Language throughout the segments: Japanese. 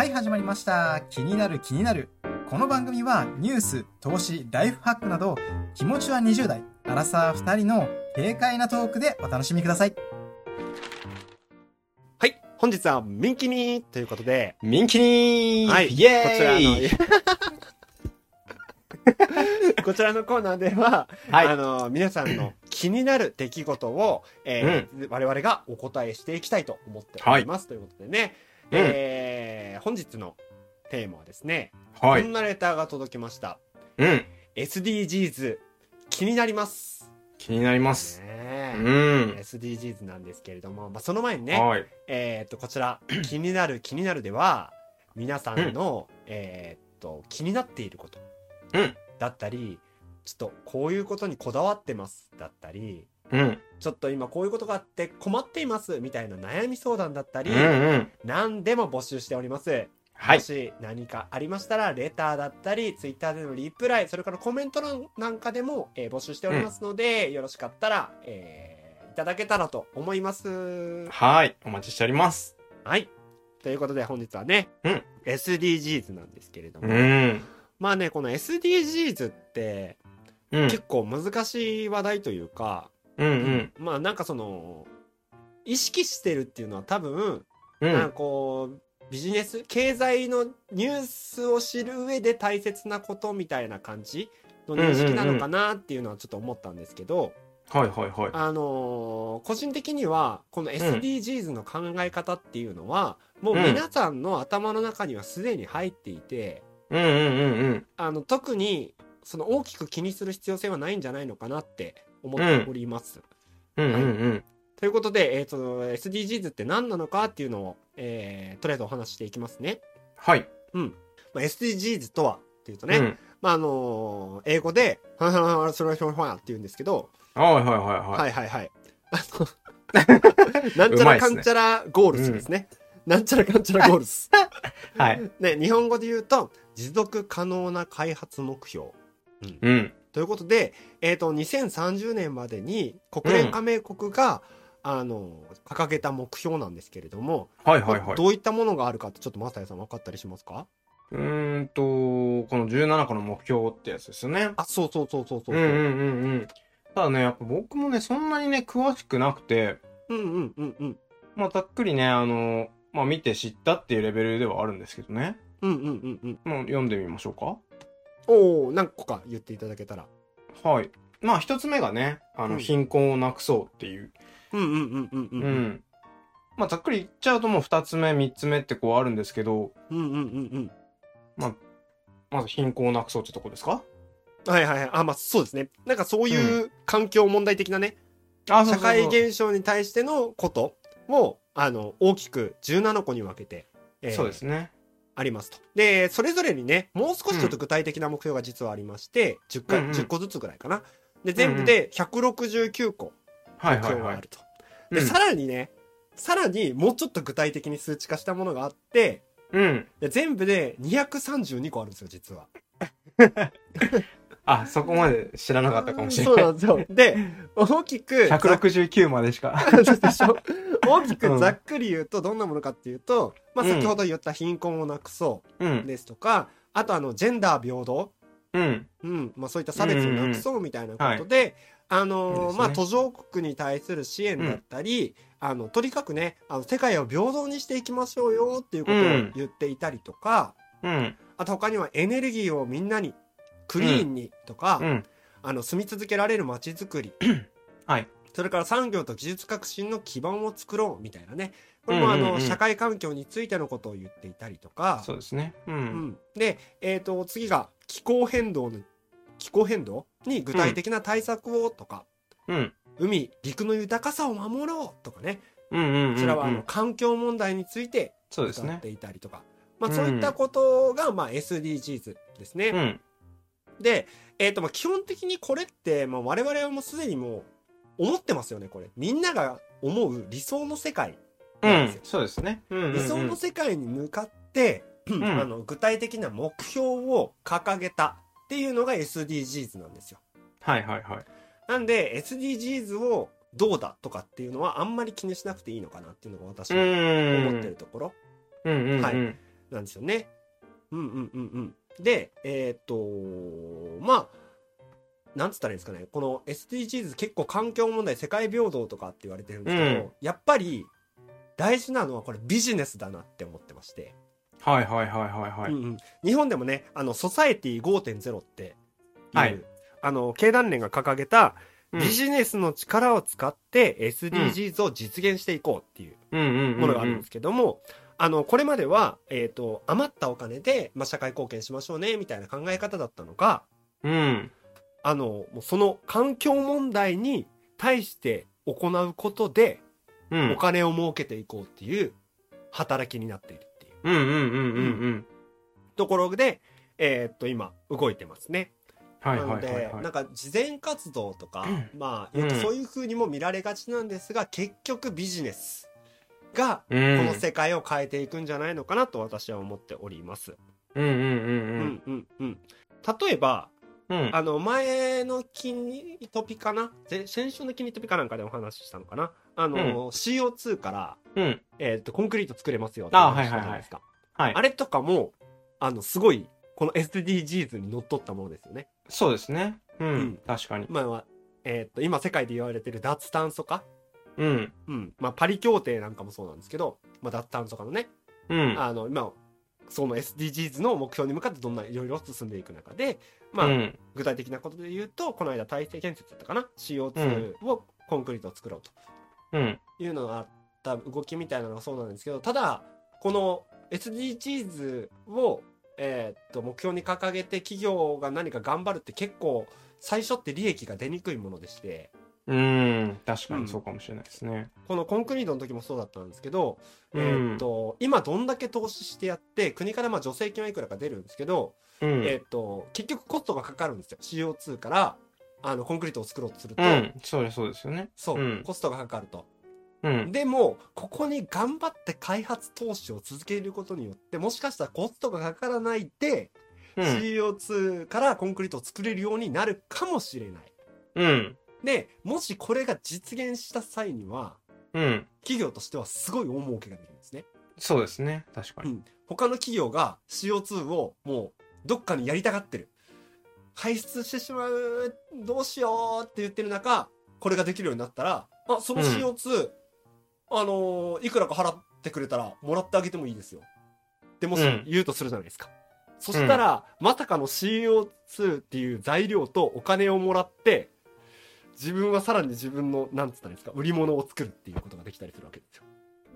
はい始まりました。気になる気になる。この番組はニュース投資ライフハックなど気持ちは20代アラサー2人の軽快なトークでお楽しみください。はい。本日は、ミンキニということで、ミンキニー。はい。イエーイ。こちらの、こちらのコーナーでは、はい。あの、皆さんの気になる出来事を、えー我々がお答えしていきたいと思っております。ということでね、うんえー本日のテーマはですね、はいこんなレターが届きました。うん。SDGs、気になります。気になります。ねうえん。SDGs なんですけれども、まあ、その前にね、はい。えーっと、こちら、気になる気になるでは、皆さんの、えーっと、気になっていること、うんだったり、ちょっとこういうことにこだわってます、だったり、うん。ちょっと今こういうことがあって困っています、みたいな悩み相談だったり、うんうん。何でも募集しております。はい。もし何かありましたら、レターだったり、ツイッターでのリプライ、それからコメント欄なんかでも、えー募集しておりますので、よろしかったら、えーいただけたらと思います。はい。お待ちしております。はい。ということで本日はね、うん SDGs なんですけれども、うん。まあね、この SDGs ってうん。結構難しい話題というか、うんうん。まあなんかその、意識してるっていうのは多分、なんかうん。こう、ビジネス、経済のニュースを知る上で大切なことみたいな感じの認識なのかなっていうのはちょっと思ったんですけど、はいはいはい。あのー個人的にはこの SDGs の考え方っていうのは、もう皆さんの頭の中にはすでに入っていて、うんうんうんうん。あの特にその大きく気にする必要性はないんじゃないのかなって思っております。うんうんうん。ということで、えー、と SDGs って何なのかっていうのを、えーとりあえずお話ししていきますね。はい。まあ、SDGs とはっていうとね、うん。まああのー英語で「ははははそれはひょんひょんや」って言うんですけど、はいはいはいはい。はいはいはい。なんちゃらかんちゃらゴールスですね。なんちゃらかんちゃらゴールス。はい。ね、日本語で言うと、持続可能な開発目標。うん。ということで、えっ、と、2030年までに国連加盟国が、あの、掲げた目標なんですけれども、はいはいはい。どういったものがあるかってちょっとマサヤさん分かったりしますか？うーんと、この17個の目標ってやつですよね。あ、そうそうそうそうそう。うんうんうんうん。ただね、やっぱ僕もね、そんなにね、詳しくなくて、うんうんうんうん。まあ、ざっくりね、あの、まあ、見て知ったっていうレベルではあるんですけどね。うんうんうんうん。もう読んでみましょうか。おお何個か言っていただけたら。はい。まあ、一つ目がね、あの、うん貧困をなくそうっていう。うんうんうんうんう。うんん。まあ、ざっくり言っちゃうともう二つ目、三つ目ってこうあるんですけど、うんうんうんうん。まず貧困をなくそうってとこですか？はいはいはい。あ、まあそうですね。なんかそういう環境問題的なね、あ社会現象に対してのことを、あの、大きく17個に分けて、えーそうですね。ありますと。で、それぞれにね、もう少しちょっと具体的な目標が実はありまして、10回、うんうん10個ずつぐらいかな。で、全部で169個はいはいはい目標がある。と。で、うんさらにね、さらにもうちょっと具体的に数値化したものがあって、うん。で全部で232個あるんですよ、実は。あ、そこまで知らなかったかもしれない。そうなんですよ。で、大きく、169までしか。でしょ大きくざっくり言うとどんなものかっていうと、まあ、うん。先ほど言った貧困をなくそう。うですとか、あとあのジェンダー平等、うん。うん。まあ、そういった差別をなくそうみたいなことで、あのーい。いですね。まあ、途上国に対する支援だったり、あのとにかくねあの世界を平等にしていきましょうよっていうことを言っていたりとか、うん。あと他にはエネルギーをみんなにクリーンにとか、うん。あの住み続けられる街づくり はい。それから産業と技術革新の基盤を作ろうみたいなね。これもあの、うんうんうん社会環境についてのことを言っていたりとか。そうですね。う。うんん、で、えっ、と、次が気候変動の、気候変動に具体的な対策をとか、うん。海、陸の豊かさを守ろうとかね。うんうんうん。こちらはあの、環境問題についてそうですね。歌っていたりとか。まあそういったことが、まあ SDGs ですね。うん。で、えっ、と、まあ基本的にこれって、まあ我々はもうすでにもう思ってますよね、これ。みんなが思う理想の世界うんなんですよ。。そうですね。うんうんうん理想の世界に向かって、んあの具体的な目標を掲げたっていうのが SDGs なんですよ。はいはいはい。なんで SDGs をどうだとかっていうのはあんまり気にしなくていいのかなっていうのが私うのん。思ってるところ。うんうんうん。はいなんですよね。うんうんうんうん。で、えーっと、まあ、なんつったらいいんですかね。この SDGs 結構環境問題、世界平等とかって言われてるんですけど、うんやっぱり大事なのはこれビジネスだなって思ってまして。はいはいはいはいはい。うんうん日本でもね、あの、ソサエティ5.0っていう、はいあの、経団連が掲げた、うんビジネスの力を使って SDGs を実現していこうっていううんうんうんうんものがあるんですけども、あの、これまでは、えっ、と、余ったお金で、まあ、社会貢献しましょうね、みたいな考え方だったのが、うん。あの、もうその環境問題に対して行うことで、うん。お金を儲けていこうっていう働きになっているっていううんうんうんうんうん。ところで、えっ、と、今、動いてますね。はいなので、はいはいはい。なんか、慈善活動とか、まあ、うんそういう風にも見られがちなんですが、結局ビジネスが、うこんの世界を変えていくんじゃないのかなと私は思っております。ううんうんうんうん。んうんうん。例えば、うん。あの、前のキニトピかな？ぜ先週のキニトピかなんかでお話ししたのかな？あの、CO2 から、うん。えっ、と、コンクリート作れますよってあ話したじゃないですか。はいあ。れとかも、あの、すごい、この SDGs にのっとったものですよね。そうですね。ううんん。確かに。まあ、えっ、と、今世界で言われてる脱炭素化うん。うん。まあ、パリ協定なんかもそうなんですけど、まあ、脱炭素化のね、うん。あの、今、その SDGs の目標に向かってどんないろいろ進んでいく中で、まあ、うん。具体的なことで言うと、この間大成建設だったかな ?CO2 をコンクリートを作ろうとうん。いうのがあった動きみたいなのがそうなんですけど、ただ、この SDGs を、えーっと、目標に掲げて企業が何か頑張るって結構、最初って利益が出にくいものでして、うん。確かにそうかもしれないですね。このコンクリートの時もそうだったんですけど、うんえーっと、今どんだけ投資してやって、国からまあ助成金はいくらか出るんですけど、うん。えーっと、結局コストがかかるんですよ。CO2 から、あの、コンクリートを作ろうとすると、うん。そうですそうですよね。そう、うんコストがかかると。うん。でも、ここに頑張って開発投資を続けることによって、もしかしたらコストがかからないで、うん。CO2 からコンクリートを作れるようになるかもしれない。うん。で、もしこれが実現した際には、うん。企業としてはすごい大儲けができるんですね。そうですね。確かに。うん。他の企業が CO2 をもうどっかにやりたがってる。排出してしまう、どうしようって言ってる中、これができるようになったら、あ、そのうん CO2、あのーいくらか払ってくれたらもらってあげてもいいですよ。でもしうん言うとするじゃないですか。そしたら、まさかの CO2 っていう材料とお金をもらって、自分はさらに自分の、なんつったらいいですか、売り物を作るっていうことができたりするわけですよ。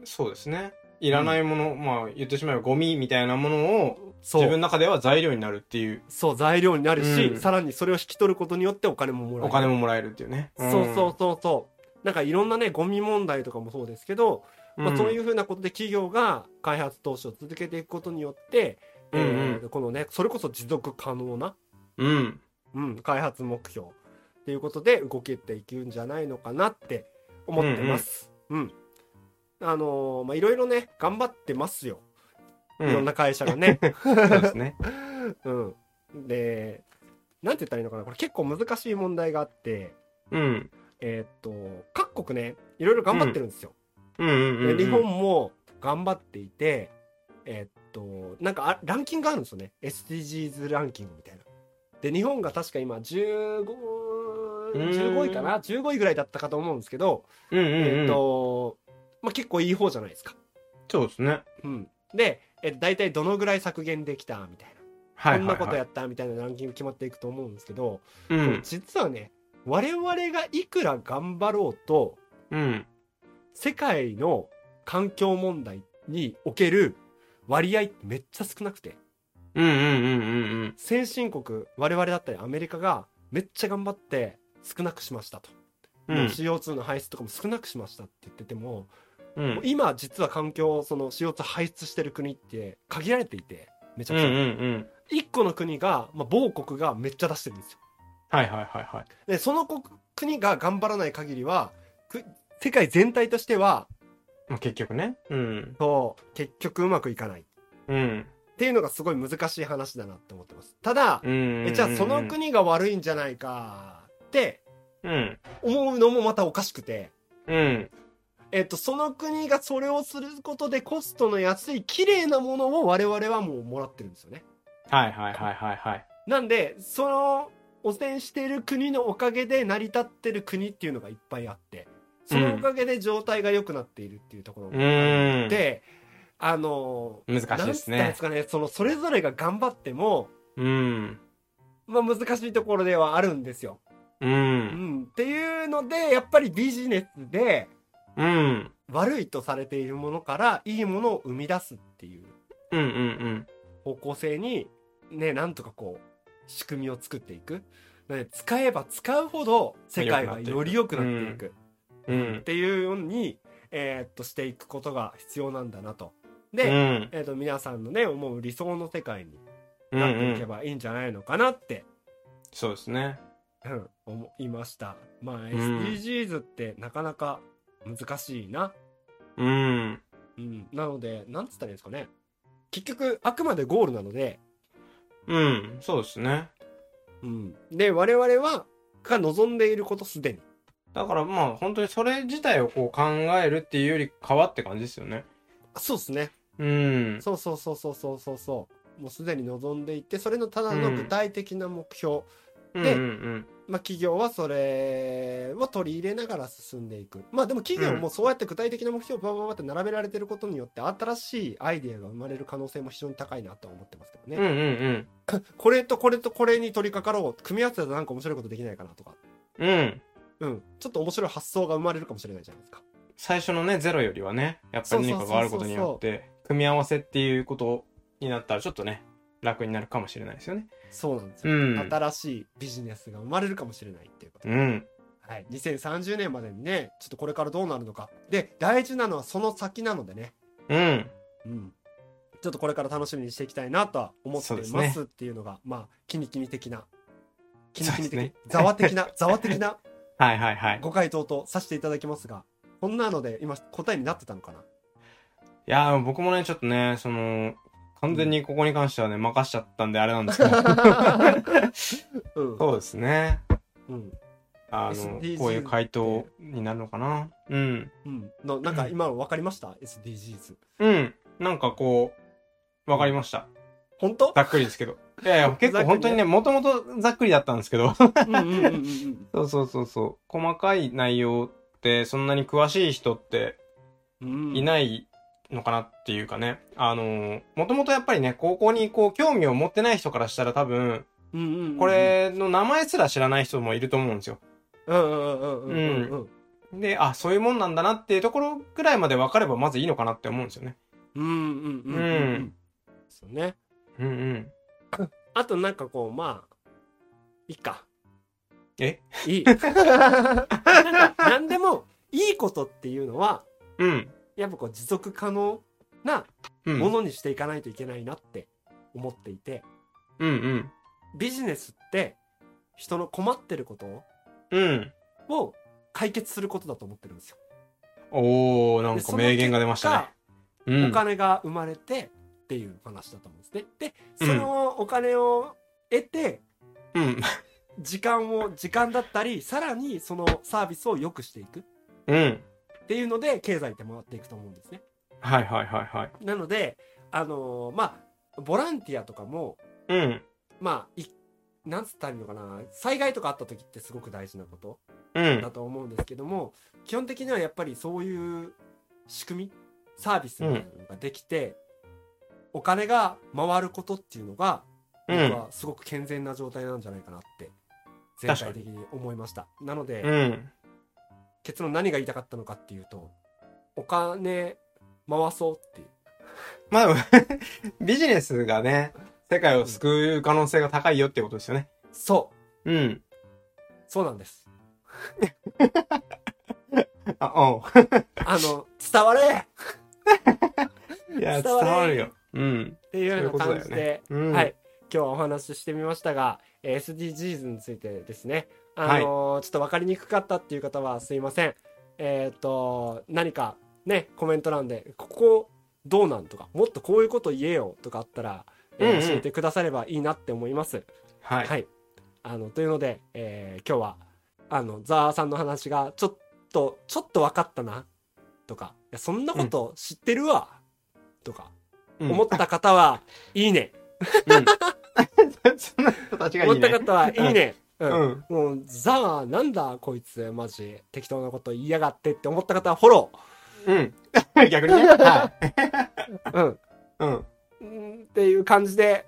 そうですね。いらないもの、まあ言ってしまえばゴミみたいなものを自分の中では材料になるっていうそう、材料になるし、うんさらにそれを引き取ることによってお金ももらえる。お金ももらえるっていうね。そうそうそうそう。なんかいろんなね、ゴミ問題とかもそうですけど、まあ、そういううふうなことで企業が開発投資を続けていくことによって、うんうんえーこのね、それこそ持続可能な、ん。うん。うん、開発目標っていうことで動けていくんじゃないのかなって思ってます。うん、あのーまあ、いろいろね、頑張ってますよ。うん。いろんな会社がね。そうですね。うん。で、なんて言ったらいいのかなこれ結構難しい問題があって、うん。えーっと、各国ね、いろいろ頑張ってるんですよ。うんうんうんうん。で日本も頑張っていて、えーっと、なんかあランキングがあるんですよね。SDGs ランキングみたいな。で、日本が確か今15、15位かな ?15 位ぐらいだったかと思うんですけど、うんうんうん。えーっと、まあ、結構いい方じゃないですか。そうですね。うん。で、え大体どのぐらい削減できたみたいな。はいはい、はい。こんなことやったみたいなランキング決まっていくと思うんですけど、うん。実はね、我々がいくら頑張ろうと、うん。世界の環境問題における割合めっちゃ少なくて、うんうんうんうん先進国、我々だったりアメリカがめっちゃ頑張って少なくしましたと。うん。もう CO2 の排出とかも少なくしましたって言ってても、うん。もう今実は環境、その CO2 排出してる国って限られていて、めちゃうんうんくちゃ。うん。一個の国が、まあ、某国がめっちゃ出してるんですよ。はいはいはいはい。で、その国国が頑張らない限りは、く世界全体としては、まあ、結局ね。うん。そう、結局うまくいかない。っうん。ていうのがすごい難しい話だなって思ってます。ただ、うん。えじゃあその国が悪いんじゃないかうん。思うのもまたおかしくて、うん。えっと、その国がそれをすることでコストの安い綺麗なものを我々はもうもらってるんですよね。はいはいはいはいはい。なんで、その汚染してる国のおかげで成り立ってる国っていうのがいっぱいあって、そのおかげで状態が良くなっているっていうところうがあ。って、あの、難しいですなんです。かね、そのそれぞれが頑張っても、うん。まあ難しいところではあるんですよ。う。うんん。っていうので、やっぱりビジネスでうん。悪いとされているものからいいものを生み出すっていう。方向性に、ね、なんとかこう、仕組みを作っていく。使えば使うほど世界がより良くなっていく。うんっ。ていうように、えーっとしていくことが必要なんだなと。うで、ん。えーっと皆さんのね思う理想の世界にうんなっていけうん。ばいいんじゃないのかなって、そうですね。う ん思いました。まあん SDGs ってなかなか難しいな。うん。うん、なのでなんつったらいいんですかね。結局あくまでゴールなので、うん。そうですね。うん、で我々はが望んでいることすでに。だからまあ本当にそれ自体をこう考えるっていうよりかはって感じですよね。そうですね。うん。そうそうそうそうそうそうそう。もうすでに望んでいてそれのただの具体的な目標、でうんうんまあ、企業はそれを取り入れながら進んでいくまあでも企業もそうやって具体的な目標をババババって並べられてることによって新しいアイデアが生まれる可能性も非常に高いなとは思ってますけどうん。うんね、うん これとこれとこれに取り掛かろう組み合わせたらなんか面白いことできないかなとかうん。うん。うんちょっと面白い発想が生まれるかもしれないじゃないですか最初のね、ゼロよりはね、やっぱり何かがあることによって、組み合わせっていうことになったらちょっとね、楽になるかもしれないですよね。そうなんですうよ、ん。新しいビジネスが生まれるかもしれないっていうことうん。はい、2030年までにねちょっとこれからどうなるのかで大事なのはその先なのでねうん。うん、ちょっとこれから楽しみにしていきたいなとは思ってますっていうのがまあキニキニ的なキニキニ的、ねざわ的な ざわ的なはいはいはい。ご回答とさせていただきますがこんなので今答えになってたのかな？いやー、僕もね、ちょっとね、その、完全にここに関してはね、任しちゃったんであれなんですけど。うんそうですね。うんあの、SDGs こういう回答になるのかな？うん。うんのなんか今の分かりました？SDGs うん。なんかこう、わかりました。本当？ざっくりですけど。いやいや、結構本当にね、もともとざっくりだったんですけど。うんうんうんうんうんそうそうそうそう。細かい内容って、そんなに詳しい人ってうんいないのかなっていうかね。あの、もともとやっぱりね、高校にこう、興味を持ってない人からしたら多分、これの名前すら知らない人もいると思うんですよ。うんうんうんうんうんうんで、あ、そういうもんなんだなっていうところぐらいまで分かればまずいいのかなって思うんですよね。うんうんうんうんううんんそうねうんうん。あとなんかこうまあいいかえ？いい なんでもいいことっていうのはうん。やっぱこう持続可能なうん。ものにしていかないといけないなって思っていて、うんうん。ビジネスって人の困ってることうん。を解決することだと思ってるんですよ。おー、なんか名言が出ましたね。うん。お金が生まれてっていう話だと思うんですね。でうんそのお金を得てうん。時間を時間だったりさらにそのサービスを良くしていくっうん。ていうので経済って回っていくと思うんですね。はいはいはいはい。なのであのーまあボランティアとかもうん。まあいなんつったらいいのかな災害とかあった時ってすごく大事なことうんだ。と思うんですけども基本的にはやっぱりそういう仕組みサービスみたいなのができて、お金が回ることっていうのが僕うん。はすごく健全な状態なんじゃないかなって全体的に思いましたなので、うん。結論何が言いたかったのかっていうとお金回そうっていうまあでも、ビジネスがね、世界を救う可能性が高いよってことですよね。そううん。そうなんです あ、うん。あの伝われいや、伝伝われわるよ。うん。っていうような感じそういうで、ことだよねうんはい今日はお話ししてみましたがえー SDGs についてですねあのーちょっと分かりにくかったっていう方はすいません。えっ、と何かねコメント欄でここどうなんとかもっとこういうこと言えよとかあったら、えー教えてくださればいいなって思います。はい。はい、あのというので、えー今日はあのザーさんの話がちょっとちょっと分かったなとか、いやそんなこと知ってるわ、とか、うん。思った方は、いいね。うん。そんな人たちがいいね。思った方は、いいね。う。うん。んもう、ザー、なんだ、こいつ、マジ、適当なこと言いやがってって思った方は、フォロうん。逆にね。は。い。うん。うん。っていう感じで、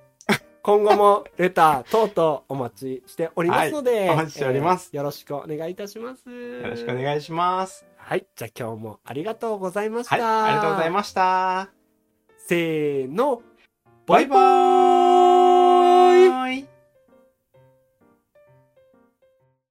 今後もレター等々お待ちしておりますので、はい。お待ちしております。えーよろしくお願いいたします。よろしくお願いします。はい。じゃあ今日もありがとうございました。はい。ありがとうございました。せーの。バイバーイ